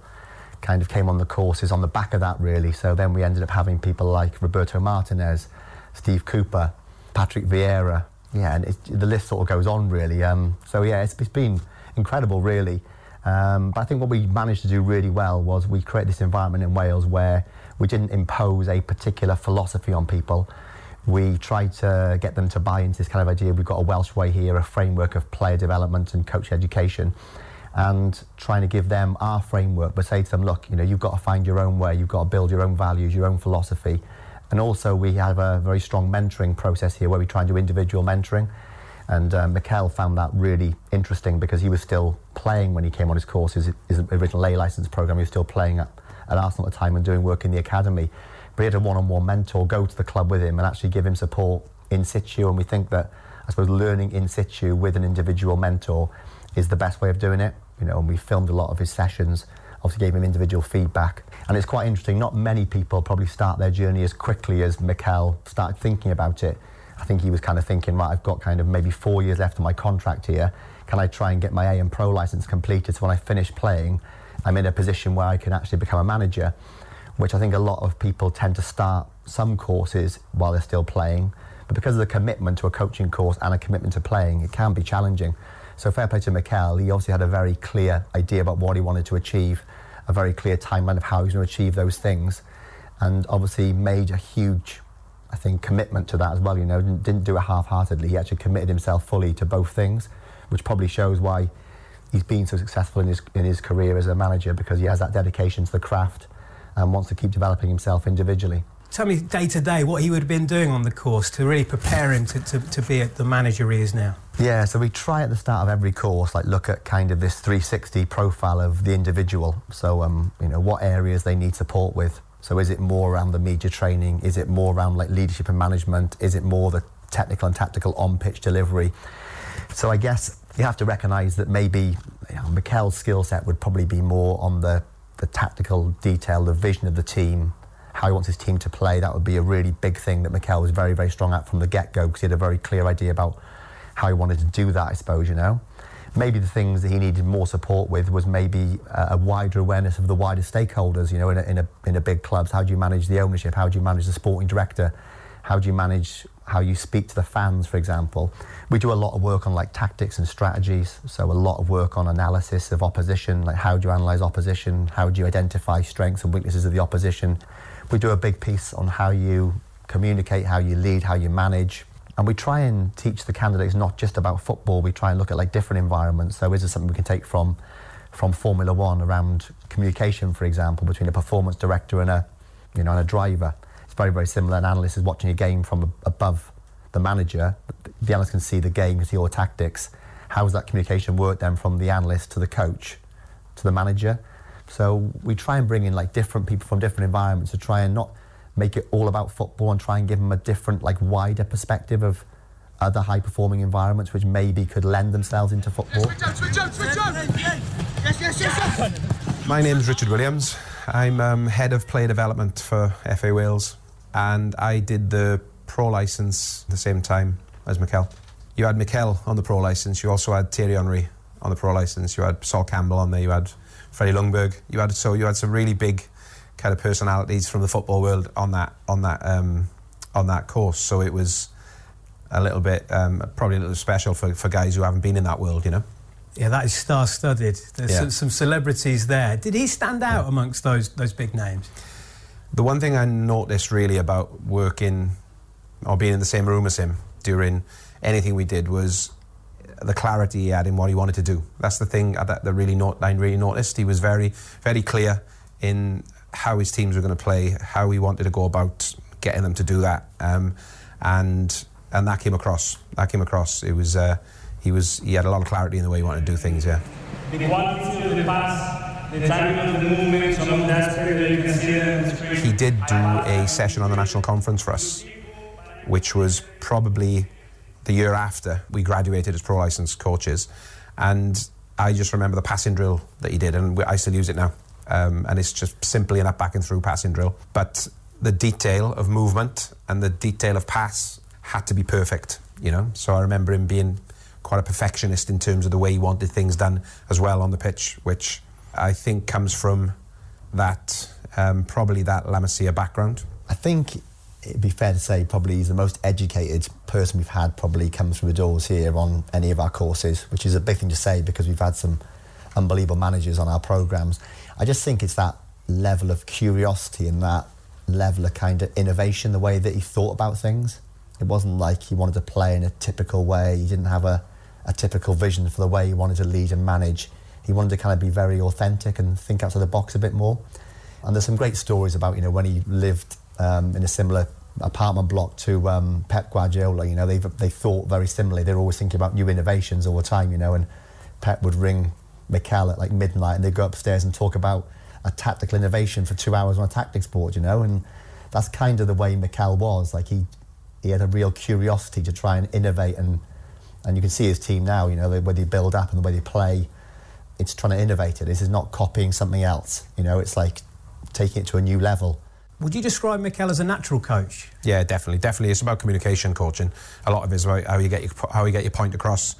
kind of came on the courses on the back of that, really. So then we ended up having people like Roberto Martinez, Steve Cooper, Patrick Vieira. Yeah, and the list sort of goes on, really. Um, so yeah, it's, it's been incredible, really. Um, but I think what we managed to do really well was we create this environment in Wales where we didn't impose a particular philosophy on people. We tried to get them to buy into this kind of idea. We've got a Welsh way here, a framework of player development and coach education. and trying to give them our framework, but say to them, look, you know, you've got to find your own way, you've got to build your own values, your own philosophy. And also, we have a very strong mentoring process here where we try and do individual mentoring. And uh, Mikel found that really interesting because he was still playing when he came on his course, his, his original A license program. He was still playing at, at Arsenal at the time and doing work in the academy. But he had a one on one mentor go to the club with him and actually give him support in situ. And we think that, I suppose, learning in situ with an individual mentor is the best way of doing it you know, and we filmed a lot of his sessions, obviously gave him individual feedback. And it's quite interesting, not many people probably start their journey as quickly as Mikel started thinking about it. I think he was kind of thinking, right, I've got kind of maybe four years left of my contract here. Can I try and get my AM Pro license completed so when I finish playing, I'm in a position where I can actually become a manager, which I think a lot of people tend to start some courses while they're still playing. But because of the commitment to a coaching course and a commitment to playing, it can be challenging. So fair play to Mikel. He obviously had a very clear idea about what he wanted to achieve, a very clear timeline of how he was going to achieve those things, and obviously made a huge, I think, commitment to that as well. You know, didn't, didn't do it half-heartedly. He actually committed himself fully to both things, which probably shows why he's been so successful in his in his career as a manager because he has that dedication to the craft and wants to keep developing himself individually tell me day to day what he would have been doing on the course to really prepare him to, to, to be at the manager he is now. Yeah, so we try at the start of every course, like look at kind of this 360 profile of the individual. So, um, you know, what areas they need support with. So, is it more around the media training? Is it more around like leadership and management? Is it more the technical and tactical on-pitch delivery? So, I guess you have to recognise that maybe you know, Mikel's skill set would probably be more on the the tactical detail, the vision of the team, how he wants his team to play. That would be a really big thing that Mikel was very, very strong at from the get-go because he had a very clear idea about how he wanted to do that, I suppose, you know. Maybe the things that he needed more support with was maybe a, a wider awareness of the wider stakeholders, you know, in a, in, a, in a big clubs. How do you manage the ownership? How do you manage the sporting director? How do you manage how you speak to the fans, for example? We do a lot of work on like tactics and strategies, so a lot of work on analysis of opposition, like how do you analyse opposition? How do you identify strengths and weaknesses of the opposition? We do a big piece on how you communicate, how you lead, how you manage. And we try and teach the candidates not just about football, we try and look at like different environments. So is there something we can take from from Formula One around communication, for example, between a performance director and a you know and a driver? It's very, very similar. An analyst is watching a game from above the manager. The analyst can see the game, can see all tactics. How does that communication work then from the analyst to the coach to the manager? So we try and bring in like different people from different environments to try and not make it all about football and try and give them a different, like wider perspective of other high performing environments which maybe could lend themselves into football. My name's Richard Williams. I'm um, head of player development for FA Wales and I did the pro license at the same time as Mikel. You had Mikel on the pro license, you also had Thierry Henry on the pro license, you had Sol Campbell on there, you had Freddie Ljungberg. You had so you had some really big kind of personalities from the football world on that on that um, on that course. So it was a little bit um, probably a little special for, for guys who haven't been in that world, you know. Yeah, that is star-studded. There's yeah. some, some, celebrities there. Did he stand out yeah. amongst those those big names? The one thing I noticed really about working or being in the same room as him during anything we did was the clarity he had in what he wanted to do. That's the thing that, that really not, I really noticed. He was very, very clear in how his teams were going to play, how he wanted to go about getting them to do that, um, and and that came across. That came across. It was uh, he was he had a lot of clarity in the way he wanted to do things. Yeah. The quality of the pass, the timing of the movement, some of that that you can see He did do a session on the national conference for us, which was probably the year after we graduated as pro licensed coaches. And I just remember the passing drill that he did, and I still use it now. Um, and it's just simply an up, back, and through passing drill. But the detail of movement and the detail of pass had to be perfect, you know. So I remember him being quite a perfectionist in terms of the way he wanted things done as well on the pitch, which I think comes from that, um, probably that La Masia background. I think it'd be fair to say probably he's the most educated person we've had probably comes through the doors here on any of our courses, which is a big thing to say because we've had some unbelievable managers on our programs. I just think it's that level of curiosity and that level of kind of innovation, the way that he thought about things. It wasn't like he wanted to play in a typical way. He didn't have a, a typical vision for the way he wanted to lead and manage. he wanted to kind of be very authentic and think outside the box a bit more. And there's some great stories about, you know, when he lived um, in a similar apartment block to um, Pep Guardiola, you know, they they thought very similarly. They're always thinking about new innovations all the time, you know, and Pep would ring Mikel at like midnight and they'd go upstairs and talk about a tactical innovation for two hours on a tactics board, you know, and that's kind of the way Mikel was. Like he, he had a real curiosity to try and innovate and, and you can see his team now, you know, the way they build up and the way they play, it's trying to innovate it. This is not copying something else, you know, it's like taking it to a new level. Would you describe Mikel as a natural coach? Yeah, definitely, definitely. It's about communication coaching. A lot of it is about how you get your, how you get your point across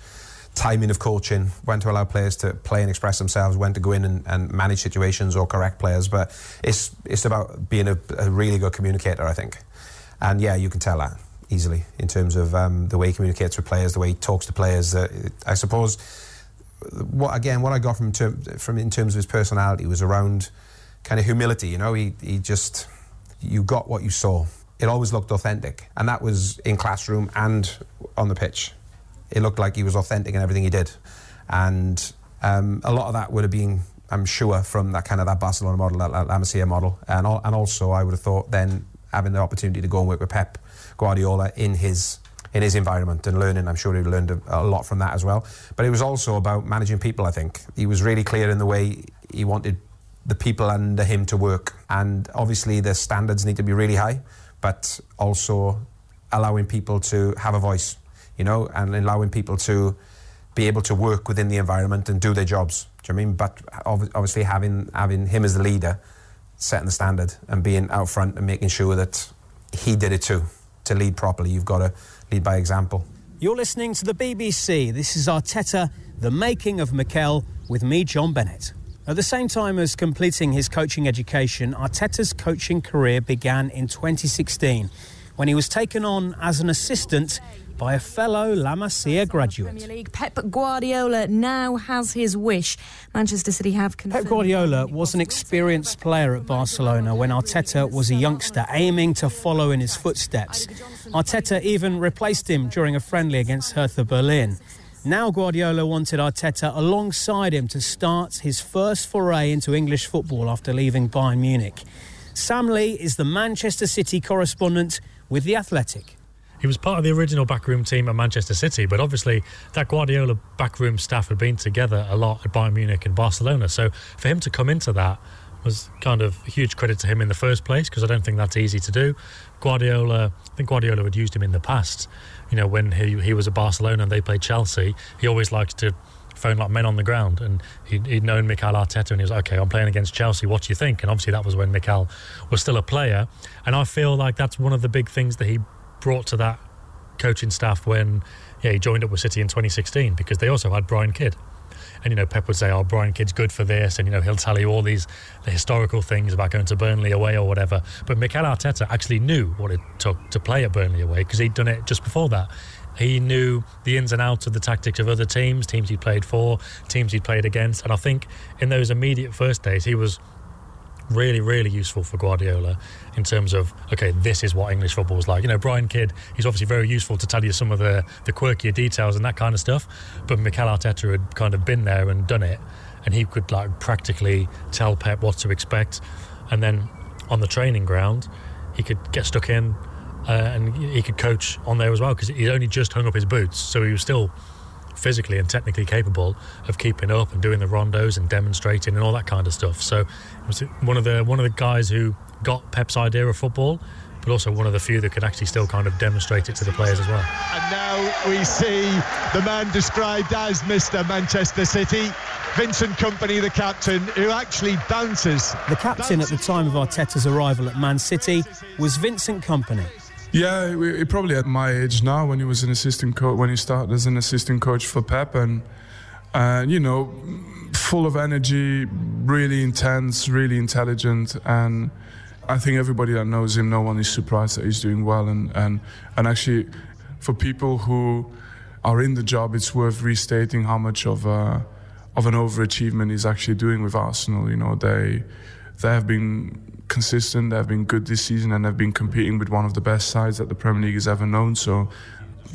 timing of coaching, when to allow players to play and express themselves, when to go in and, and manage situations or correct players. But it's it's about being a, a, really good communicator, I think. And yeah, you can tell that easily in terms of um, the way he communicates with players, the way he talks to players. Uh, I suppose what again, what I got from from in terms of his personality was around kind of humility. You know, he he just you got what you saw. It always looked authentic, and that was in classroom and on the pitch it looked like he was authentic in everything he did. And um, a lot of that would have been, I'm sure, from that kind of that Barcelona model, that, that Masia model. And, all, and also, I would have thought then having the opportunity to go and work with Pep Guardiola in his in his environment and learning. I'm sure he learned a, a, lot from that as well. But it was also about managing people, I think. He was really clear in the way he wanted the people under him to work. And obviously, the standards need to be really high, but also allowing people to have a voice you know, and allowing people to be able to work within the environment and do their jobs. Do you know I mean? But obviously having having him as the leader, setting the standard and being out front and making sure that he did it too. To lead properly, you've got to lead by example. You're listening to the BBC. This is Arteta, the making of Mikel, with me, John Bennett. At the same time as completing his coaching education, Arteta's coaching career began in 2016 when he was taken on as an assistant by a fellow La Masia graduate. Premier League, Pep Guardiola now has his wish. Manchester City have confirmed. Pep Guardiola was an experienced player at Barcelona when Arteta was a youngster aiming to follow in his footsteps. Arteta even replaced him during a friendly against Hertha Berlin. Now Guardiola wanted Arteta alongside him to start his first foray into English football after leaving Bayern Munich. Sam Lee is the Manchester City correspondent with The Athletic. He was part of the original backroom team at Manchester City, but obviously that Guardiola backroom staff had been together a lot at Bayern Munich and Barcelona. So for him to come into that was kind of a huge credit to him in the first place because I don't think that's easy to do. Guardiola, I think Guardiola had used him in the past. You know, when he he was at Barcelona and they played Chelsea, he always liked to phone like men on the ground. And he'd, he'd known Mikel Arteta and he was like, okay, I'm playing against Chelsea. What do you think? And obviously that was when Mikel was still a player. And I feel like that's one of the big things that he brought to that coaching staff when yeah, he joined up with City in 2016 because they also had Brian Kidd. And you know, Pep would say, "Oh, Brian Kidd's good for this," and you know, he'll tell you all these the historical things about going to Burnley away or whatever. But Mikel Arteta actually knew what it took to play at Burnley away because he'd done it just before that. He knew the ins and outs of the tactics of other teams, teams he'd played for, teams he'd played against, and I think in those immediate first days, he was really, really useful for Guardiola in terms of okay, this is what English football is like. You know, Brian Kidd, he's obviously very useful to tell you some of the the quirkier details and that kind of stuff. But Mikel Arteta had kind of been there and done it, and he could like practically tell Pep what to expect, and then on the training ground, he could get stuck in. Uh, and he could coach on there as well because he'd only just hung up his boots, so he was still physically and technically capable of keeping up and doing the rondos and demonstrating and all that kind of stuff. So was one of the one of the guys who got Pep's idea of football, but also one of the few that could actually still kind of demonstrate it to the players as well. And now we see the man described as Mr. Manchester City. Vincent Kompany, the captain, who actually bounces. The captain at the time of Arteta's arrival at Man City was Vincent Kompany. Yeah, he probably at my age now when he was an assistant coach, when he started as an assistant coach for Pep, and uh, you know, full of energy, really intense, really intelligent, and I think everybody that knows him, no one is surprised that he's doing well. And and and actually, for people who are in the job, it's worth restating how much of a of an overachievement he's actually doing with Arsenal. You know, they they have been consistent, they've been good this season, and they've been competing with one of the best sides that the Premier League has ever known. So,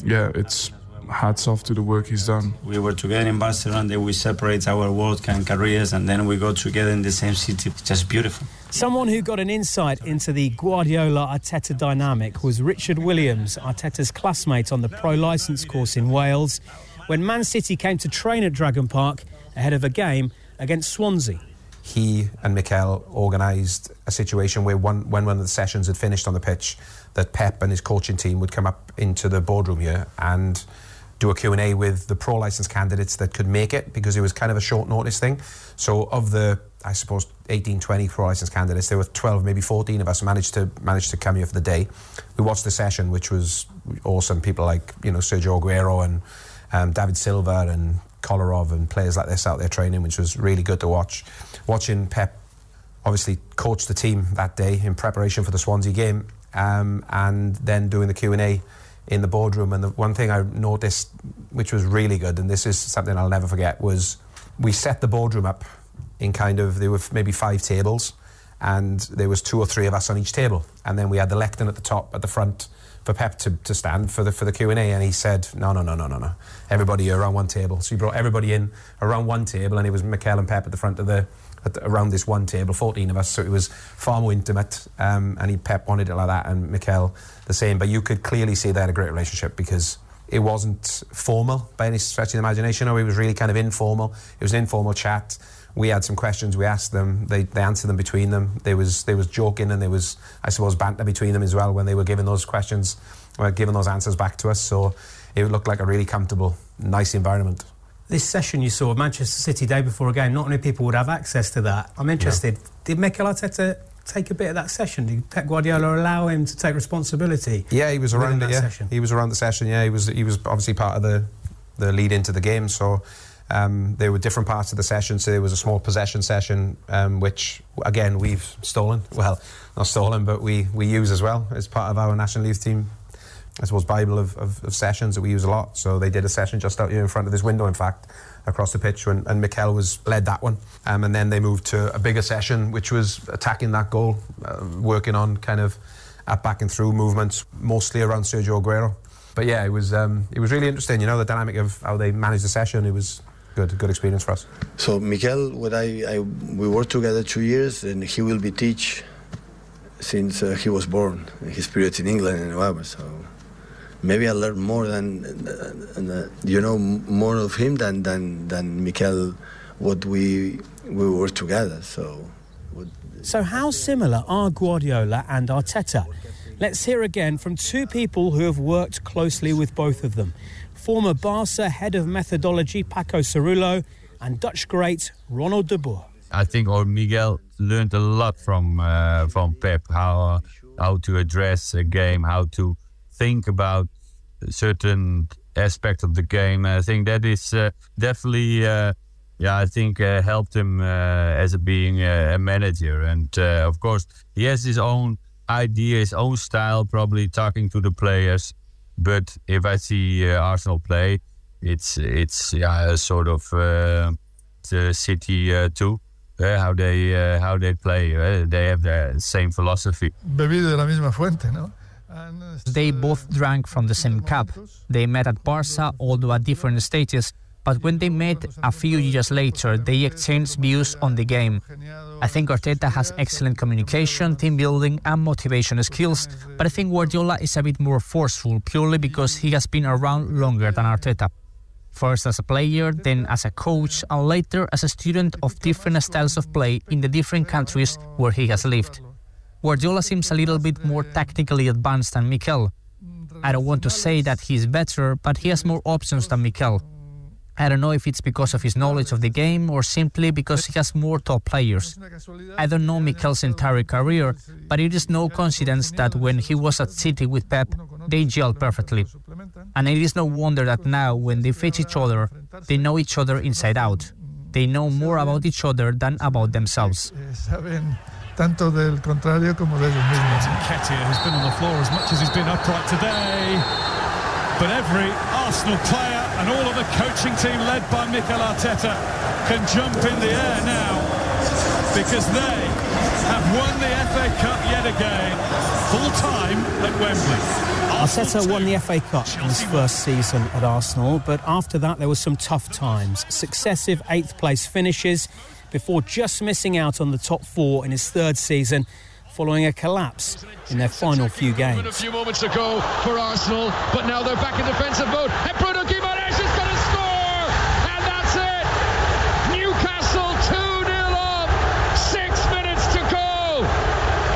yeah, it's hats off to the work he's done. We were together in Barcelona, then we separate our work and careers, and then we go together in the same city. It's Just beautiful. Someone who got an insight into the Guardiola Arteta dynamic was Richard Williams, Arteta's classmate on the pro licence course in Wales, when Man City came to train at Dragon Park ahead of a game against Swansea. He and Mikel organised a situation where one, when one of the sessions had finished on the pitch, that Pep and his coaching team would come up into the boardroom here and do a Q&A with the pro license candidates that could make it because it was kind of a short notice thing. So of the, I suppose, 18, 20 pro license candidates, there were 12, maybe 14 of us managed to managed to come here for the day. We watched the session, which was awesome. People like, you know, Sergio Aguero and um, David Silva and Kolarov and players like this out there training, which was really good to watch. Watching Pep obviously coach the team that day in preparation for the Swansea game um, and then doing the Q&A in the boardroom. And the one thing I noticed, which was really good, and this is something I'll never forget, was we set the boardroom up in kind of, there were maybe five tables, and there was two or three of us on each table. And then we had the lectern at the top, at the front, for Pep to, to stand for the for the Q and A, and he said, "No, no, no, no, no, no. Everybody around one table." So he brought everybody in around one table, and it was Mikel and Pep at the front of the, the around this one table, 14 of us. So it was far more intimate, um, and he Pep wanted it like that, and Mikel the same. But you could clearly see they had a great relationship because it wasn't formal by any stretch of the imagination. Or it was really kind of informal. It was an informal chat we had some questions we asked them they, they answered them between them. There was there was joking and there was I suppose banter between them as well when they were giving those questions were giving those answers back to us. So it looked like a really comfortable nice environment. This session you saw of Manchester City day before a game not many people would have access to that. I'm interested yeah. did Mikel Arteta take a bit of that session? Did Pep Guardiola allow him to take responsibility yeah he was around it yeah. session? he was around the session yeah. He was he was obviously part of the the lead into the game so um, there were different parts of the session. So there was a small possession session, um, which again we've stolen. Well, not stolen, but we we use as well as part of our national youth team. I suppose Bible of, of, of, sessions that we use a lot. So they did a session just out here in front of this window, in fact, across the pitch, and, and Mikel was led that one. Um, and then they moved to a bigger session, which was attacking that goal, uh, working on kind of at back and through movements, mostly around Sergio Aguero. But yeah, it was um, it was really interesting. You know, the dynamic of how they managed the session. It was good good experience for us. So Mikel, what I, I we worked together two years, and he will be teach since uh, he was born. His period in England and whatever. So maybe I learned more than uh, uh, you know more of him than than than Mikel. What we we were together. So. So how similar are Guardiola and Arteta? Let's hear again from two people who have worked closely with both of them former Barca head of methodology Paco Seirul·lo, and Dutch great Ronald de Boer. I think or Miguel learned a lot from uh, from Pep how uh, how to address a game, how to think about certain aspects of the game. I think that is uh, definitely. Uh, yeah, I think uh, helped him uh, as a being a manager, and of course he has his own idea, his own style, probably talking to the players. But if I see uh, Arsenal play, it's it's yeah a sort of uh, the City uh, too. Uh, how they uh, how they play, uh, they have the same philosophy. Bebido de la misma fuente, ¿no? They both drank from the same cup. They met at Barca, although at different stages, but when they met a few years later, they exchanged views on the game. I think Arteta has excellent communication, team building, and motivation skills, but I think Guardiola is a bit more forceful purely because he has been around longer than Arteta. First as a player, then as a coach, and later as a student of different styles of play in the different countries where he has lived. Guardiola seems a little bit more tactically advanced than Mikel. I don't want to say that he's better, but he has more options than Mikel. I don't know if it's because of his knowledge of the game or simply because he has more top players. I don't know Mikel's entire career, but it is no coincidence that when he was at City with Pep, they gelled perfectly. And it is no wonder that now, when they face each other, they know each other inside out. They know more about each other than about themselves. tanto del contrario como de ellos mismos. Nketiah has been on the floor as much as he's been upright today, but every Arsenal player and all of the coaching team led by Mikel Arteta can jump in the air now because they have won the FA Cup yet again, full time at Wembley. Arteta won the FA Cup in his first season at Arsenal, but after that there were some tough times. Successive eighth place finishes before just missing out on the top four in his third season following a collapse in their final few games. A few moments to go for Arsenal, but now they're back in defensive mode. And Bruno Guimaraes is going to score! And that's it! Newcastle 2 0 up! Six minutes to go!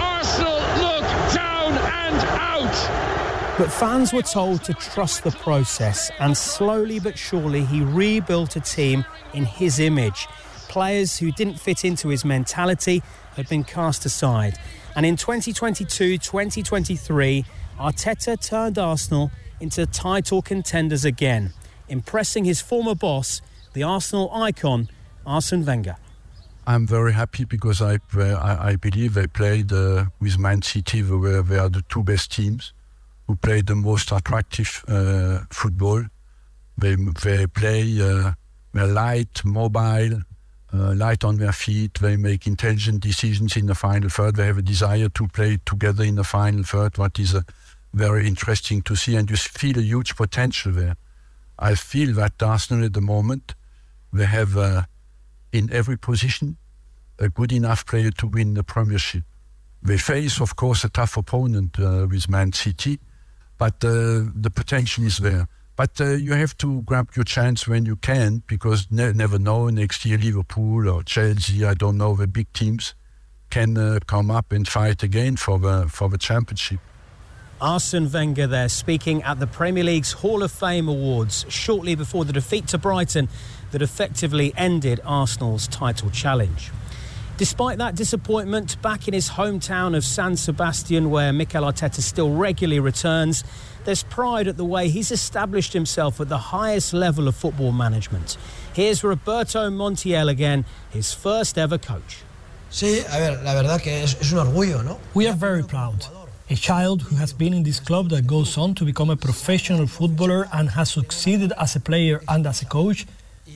Arsenal look down and out! But fans were told to trust the process, and slowly but surely he rebuilt a team in his image. Players who didn't fit into his mentality had been cast aside. And in 2022 2023, Arteta turned Arsenal into title contenders again, impressing his former boss, the Arsenal icon, Arsene Wenger. I'm very happy because I I, I believe they played uh, with Man City. where they are the two best teams who play the most attractive uh, football. They they play uh, they're light, mobile, uh, light on their feet. They make intelligent decisions in the final third. They have a desire to play together in the final third, what is uh, very interesting to see. And you feel a huge potential there. I feel that Arsenal at the moment, they have uh, in every position a good enough player to win the Premiership. They face, of course, a tough opponent uh, with Man City, but uh, the potential is there. But uh, you have to grab your chance when you can because ne- never know. Next year, Liverpool or Chelsea, I don't know, the big teams can uh, come up and fight again for the for the championship. Arsene Wenger there speaking at the Premier League's Hall of Fame Awards shortly before the defeat to Brighton that effectively ended Arsenal's title challenge. Despite that disappointment, back in his hometown of San Sebastian, where Mikel Arteta still regularly returns, there's pride at the way he's established himself at the highest level of football management. Here's Roberto Montiel again, his first ever coach. Sí, a ver, la verdad que es, es un orgullo, ¿no? We are very proud. A child who has been in this club that goes on to become a professional footballer and has succeeded as a player and as a coach,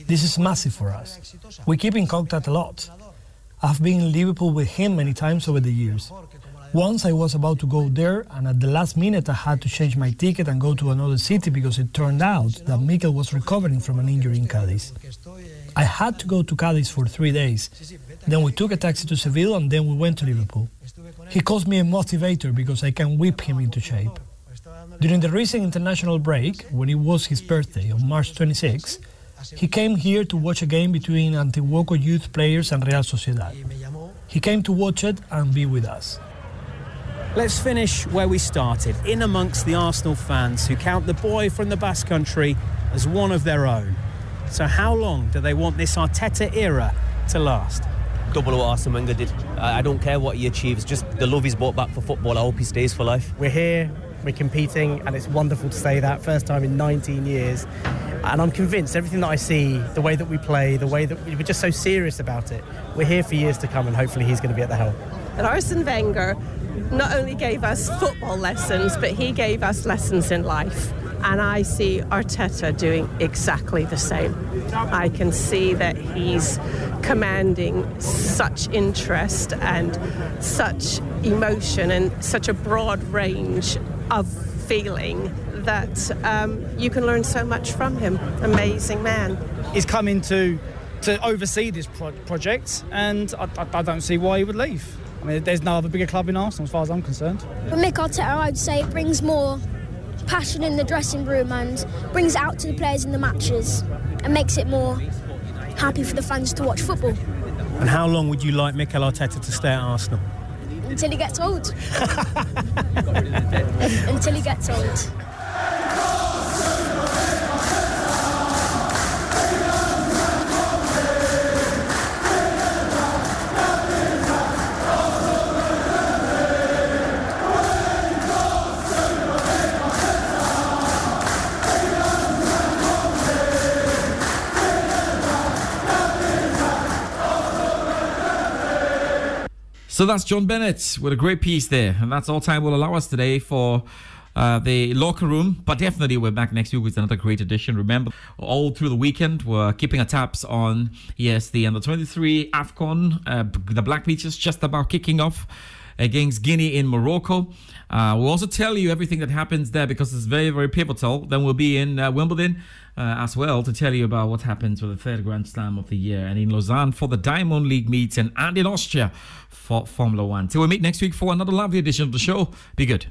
this is massive for us. We keep in contact a lot. I've been in Liverpool with him many times over the years. Once I was about to go there, and at the last minute I had to change my ticket and go to another city because it turned out that Mikel was recovering from an injury in Cadiz. I had to go to Cadiz for three days. Then we took a taxi to Seville and then we went to Liverpool. He calls me a motivator because I can whip him into shape. During the recent international break, when it was his birthday on March 26, he came here to watch a game between Antiguoko youth players and Real Sociedad. He came to watch it and be with us. Let's finish where we started, in amongst the Arsenal fans who count the boy from the Basque Country as one of their own. So, how long do they want this Arteta era to last? Double what Arsene Wenger did. I I don't care what he achieves, just the love he's brought back for football. I hope he stays for life. We're here, we're competing, and it's wonderful to say that. First time in 19 years. And I'm convinced everything that I see, the way that we play, the way that we- we're just so serious about it, we're here for years to come, and hopefully he's going to be at the helm. And Arsene Wenger not only gave us football lessons, but he gave us lessons in life. And I see Arteta doing exactly the same. I can see that he's commanding such interest and such emotion and such a broad range of feeling that um, you can learn so much from him. Amazing man. He's coming to to oversee this pro- project, and I, I, I don't see why he would leave. I mean, there's no other bigger club in Arsenal, as far as I'm concerned. With Mick Arteta, I'd say it brings more passion in the dressing room and brings it out to the players in the matches and makes it more happy for the fans to watch football And how long would you like Mikel Arteta to stay at Arsenal? Until he gets old. <laughs> until he gets old. So that's John Bennett with a great piece there. And that's all time will allow us today for uh, the locker room. But definitely, we're back next week with another great edition. Remember, all through the weekend, we're keeping our tabs on, yes, the under 23 AFCON. Uh, the Black Beaches just about kicking off. Against Guinea in Morocco. Uh, we'll also tell you everything that happens there because it's very, very pivotal. Then we'll be in uh, Wimbledon uh, as well to tell you about what happens with the third Grand Slam of the year, and in Lausanne for the Diamond League meeting, and in Austria for Formula One. Till we meet next week for another lovely edition of the show. Be good.